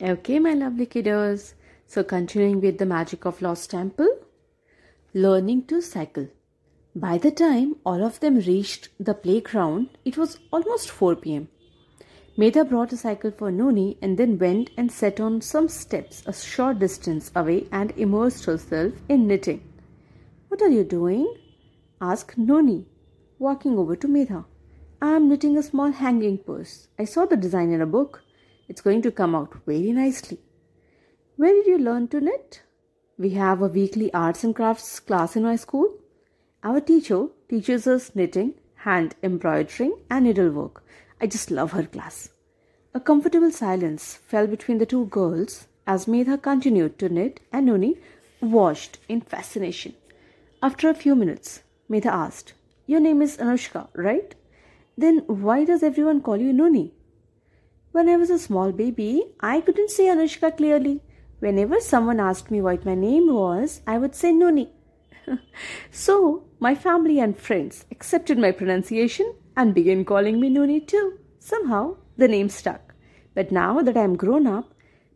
Okay, my lovely kiddos. So, continuing with the magic of Lost Temple, learning to cycle. By the time all of them reached the playground, it was almost 4 pm. Medha brought a cycle for Noni and then went and sat on some steps a short distance away and immersed herself in knitting. What are you doing? asked Noni, walking over to Medha. I am knitting a small hanging purse. I saw the design in a book. It's going to come out very nicely. Where did you learn to knit? We have a weekly arts and crafts class in my school. Our teacher teaches us knitting, hand embroidering, and needlework. I just love her class. A comfortable silence fell between the two girls as Medha continued to knit and Noni watched in fascination. After a few minutes, Medha asked, Your name is Anushka, right? Then why does everyone call you Noni? When I was a small baby, I couldn't say Anushka clearly. Whenever someone asked me what my name was, I would say Noni. so, my family and friends accepted my pronunciation and began calling me Noni too. Somehow, the name stuck. But now that I am grown up,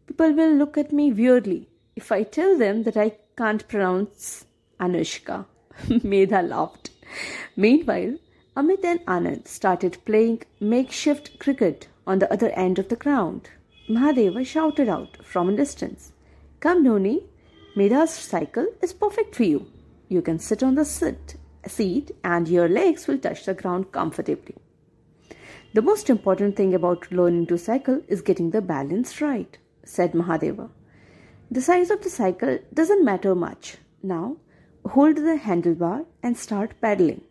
people will look at me weirdly if I tell them that I can't pronounce Anushka. Medha laughed. Meanwhile, Amit and Anand started playing makeshift cricket on the other end of the ground. Mahadeva shouted out from a distance, Come, Noni, Medha's cycle is perfect for you. You can sit on the sit, seat and your legs will touch the ground comfortably. The most important thing about learning to cycle is getting the balance right, said Mahadeva. The size of the cycle doesn't matter much. Now, hold the handlebar and start pedaling.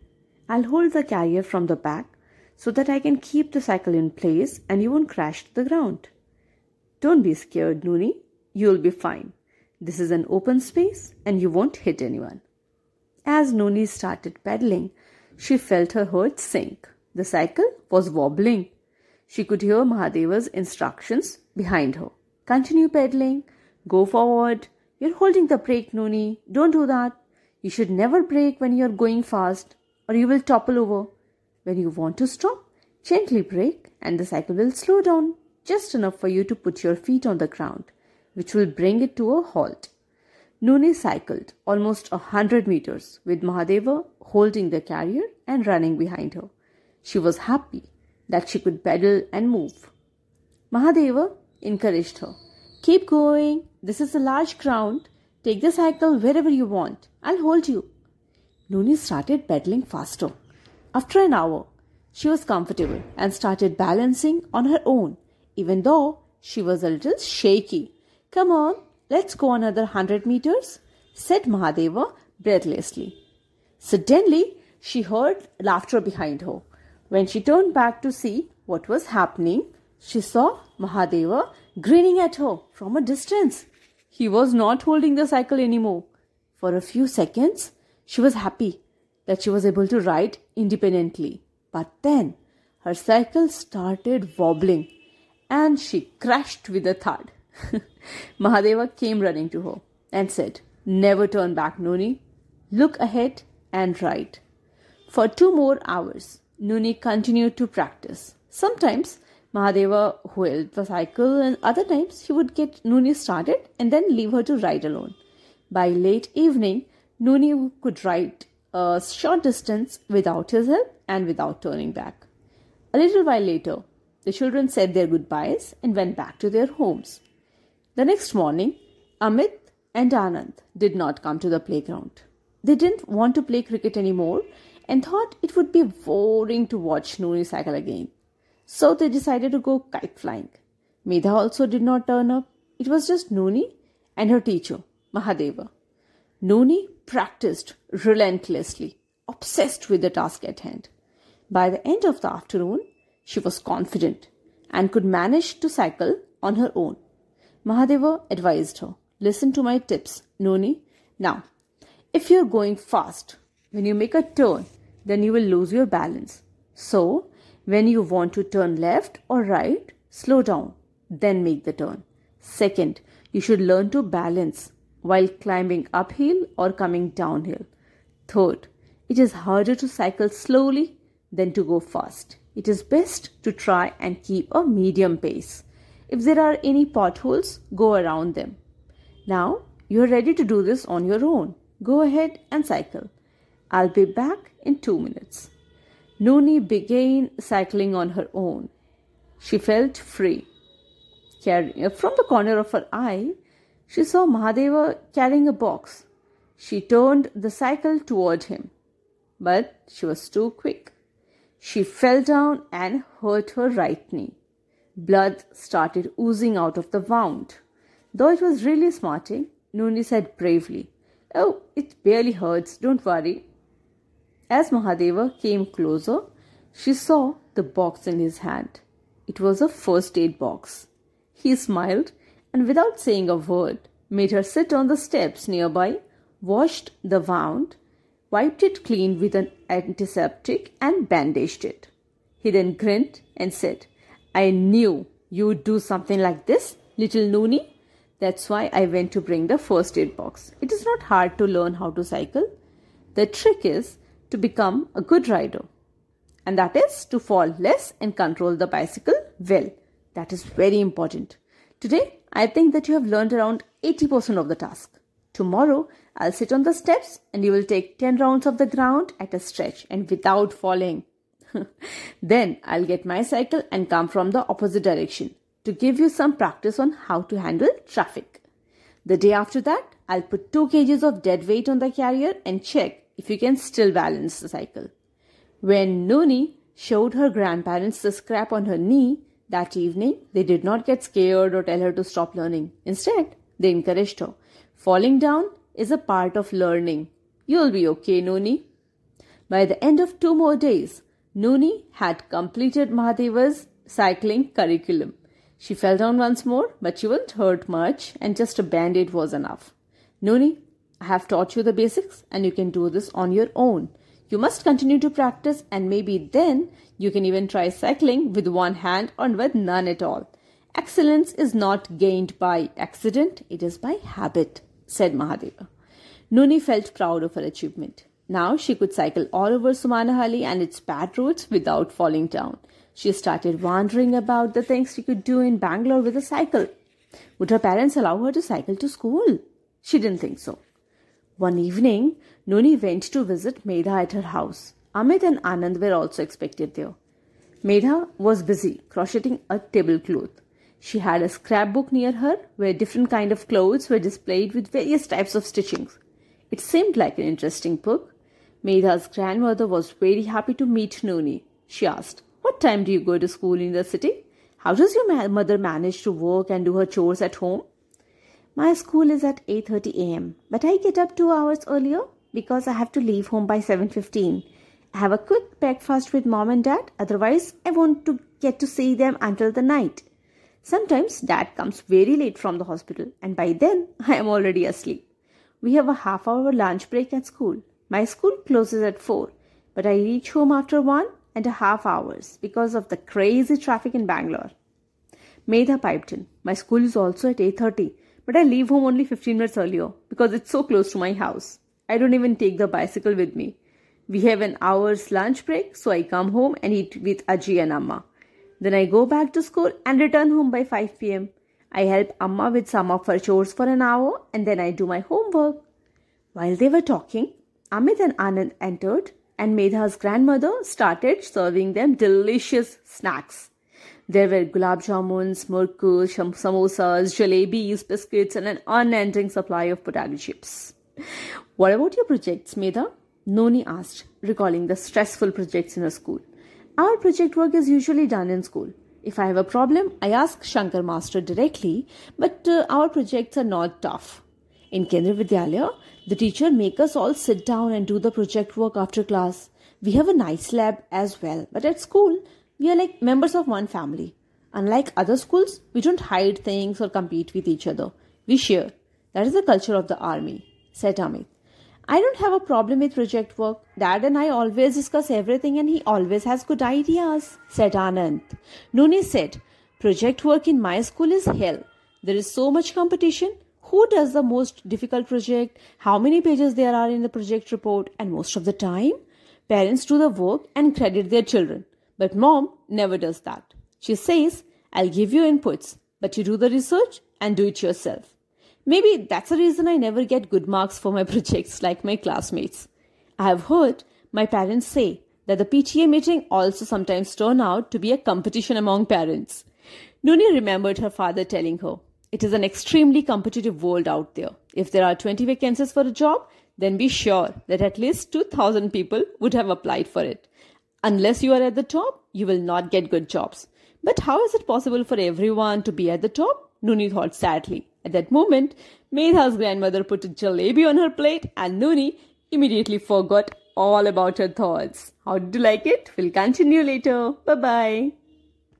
I'll hold the carrier from the back so that I can keep the cycle in place and you won't crash to the ground. Don't be scared, Noni. You'll be fine. This is an open space and you won't hit anyone. As Noni started pedaling, she felt her heart sink. The cycle was wobbling. She could hear Mahadeva's instructions behind her. Continue pedaling. Go forward. You're holding the brake, Noni. Don't do that. You should never brake when you're going fast or you will topple over. When you want to stop, gently brake and the cycle will slow down just enough for you to put your feet on the ground, which will bring it to a halt. Noni cycled almost a hundred meters with Mahadeva holding the carrier and running behind her. She was happy that she could pedal and move. Mahadeva encouraged her. Keep going. This is a large ground. Take the cycle wherever you want. I'll hold you. Noni started pedaling faster. After an hour, she was comfortable and started balancing on her own, even though she was a little shaky. Come on, let's go another hundred meters, said Mahadeva breathlessly. Suddenly, she heard laughter behind her. When she turned back to see what was happening, she saw Mahadeva grinning at her from a distance. He was not holding the cycle anymore. For a few seconds, she was happy that she was able to ride independently. But then her cycle started wobbling and she crashed with a thud. Mahadeva came running to her and said, Never turn back, Noni. Look ahead and ride. For two more hours, Noni continued to practice. Sometimes Mahadeva wheeled the cycle, and other times he would get Noni started and then leave her to ride alone. By late evening, Noni could ride a short distance without his help and without turning back. A little while later, the children said their goodbyes and went back to their homes. The next morning, Amit and Anand did not come to the playground. They didn't want to play cricket anymore and thought it would be boring to watch Noni cycle again. So they decided to go kite flying. Medha also did not turn up. It was just Noni and her teacher, Mahadeva. Noni practiced relentlessly, obsessed with the task at hand. By the end of the afternoon, she was confident and could manage to cycle on her own. Mahadeva advised her, Listen to my tips, Noni. Now, if you're going fast, when you make a turn, then you will lose your balance. So, when you want to turn left or right, slow down, then make the turn. Second, you should learn to balance while climbing uphill or coming downhill. Third, it is harder to cycle slowly than to go fast. It is best to try and keep a medium pace. If there are any potholes, go around them. Now you are ready to do this on your own. Go ahead and cycle. I'll be back in two minutes. Noni began cycling on her own. She felt free. Uh, from the corner of her eye, she saw Mahadeva carrying a box. She turned the cycle toward him, but she was too quick. She fell down and hurt her right knee. Blood started oozing out of the wound. Though it was really smarting, Noni said bravely, Oh, it barely hurts, don't worry. As Mahadeva came closer, she saw the box in his hand. It was a first aid box. He smiled and, without saying a word, made her sit on the steps nearby, washed the wound, wiped it clean with an antiseptic, and bandaged it. He then grinned and said, I knew you'd do something like this, little Noni. That's why I went to bring the first aid box. It is not hard to learn how to cycle. The trick is to become a good rider. And that is to fall less and control the bicycle well. That is very important. Today, I think that you have learned around 80% of the task. Tomorrow, I'll sit on the steps and you will take 10 rounds of the ground at a stretch and without falling. then I'll get my cycle and come from the opposite direction to give you some practice on how to handle traffic. The day after that, I'll put 2 kgs of dead weight on the carrier and check if you can still balance the cycle. When Noni showed her grandparents the scrap on her knee that evening, they did not get scared or tell her to stop learning. Instead, they encouraged her. Falling down is a part of learning. You'll be okay, Noni. By the end of two more days, Noni had completed Mahadeva's cycling curriculum. She fell down once more, but she wasn't hurt much, and just a band aid was enough. Noni, I have taught you the basics, and you can do this on your own. You must continue to practice, and maybe then you can even try cycling with one hand or with none at all. Excellence is not gained by accident, it is by habit, said Mahadeva. Noni felt proud of her achievement. Now she could cycle all over Sumanahalli and its bad roads without falling down. She started wondering about the things she could do in Bangalore with a cycle. Would her parents allow her to cycle to school? She didn't think so. One evening, Noni went to visit Medha at her house. Amit and Anand were also expected there. Medha was busy crocheting a tablecloth. She had a scrapbook near her where different kind of clothes were displayed with various types of stitchings. It seemed like an interesting book. Medha's grandmother was very happy to meet Noni. She asked, what time do you go to school in the city? How does your mother manage to work and do her chores at home? My school is at 8:30 a.m., but I get up 2 hours earlier because I have to leave home by 7:15. I have a quick breakfast with mom and dad, otherwise I won't to get to see them until the night. Sometimes dad comes very late from the hospital and by then I am already asleep. We have a half hour lunch break at school. My school closes at 4, but I reach home after 1 and a half hours because of the crazy traffic in Bangalore. Medha piped in. My school is also at 8.30, but I leave home only 15 minutes earlier because it's so close to my house. I don't even take the bicycle with me. We have an hour's lunch break, so I come home and eat with Aji and Amma. Then I go back to school and return home by 5 pm. I help Amma with some of her chores for an hour and then I do my homework. While they were talking, Amit and Anand entered and Medha's grandmother started serving them delicious snacks. There were gulab jamuns, murkus, samosas, jalebis, biscuits, and an unending supply of potato chips. What about your projects, Medha? Noni asked, recalling the stressful projects in her school. Our project work is usually done in school. If I have a problem, I ask Shankar Master directly, but uh, our projects are not tough. In Kendriya Vidyalaya, the teacher make us all sit down and do the project work after class. We have a nice lab as well, but at school, we are like members of one family. Unlike other schools, we don't hide things or compete with each other. We share. That is the culture of the army, said Amit. I don't have a problem with project work. Dad and I always discuss everything and he always has good ideas, said Anand. Noni said, Project work in my school is hell. There is so much competition who does the most difficult project, how many pages there are in the project report, and most of the time, parents do the work and credit their children. But mom never does that. She says, I'll give you inputs, but you do the research and do it yourself. Maybe that's the reason I never get good marks for my projects like my classmates. I have heard my parents say that the PTA meeting also sometimes turn out to be a competition among parents. Noni remembered her father telling her, It is an extremely competitive world out there. If there are 20 vacancies for a job, then be sure that at least 2000 people would have applied for it. Unless you are at the top, you will not get good jobs. But how is it possible for everyone to be at the top? Noni thought sadly. At that moment, Medha's grandmother put a jalebi on her plate and Noni immediately forgot all about her thoughts. How did you like it? We'll continue later. Bye bye.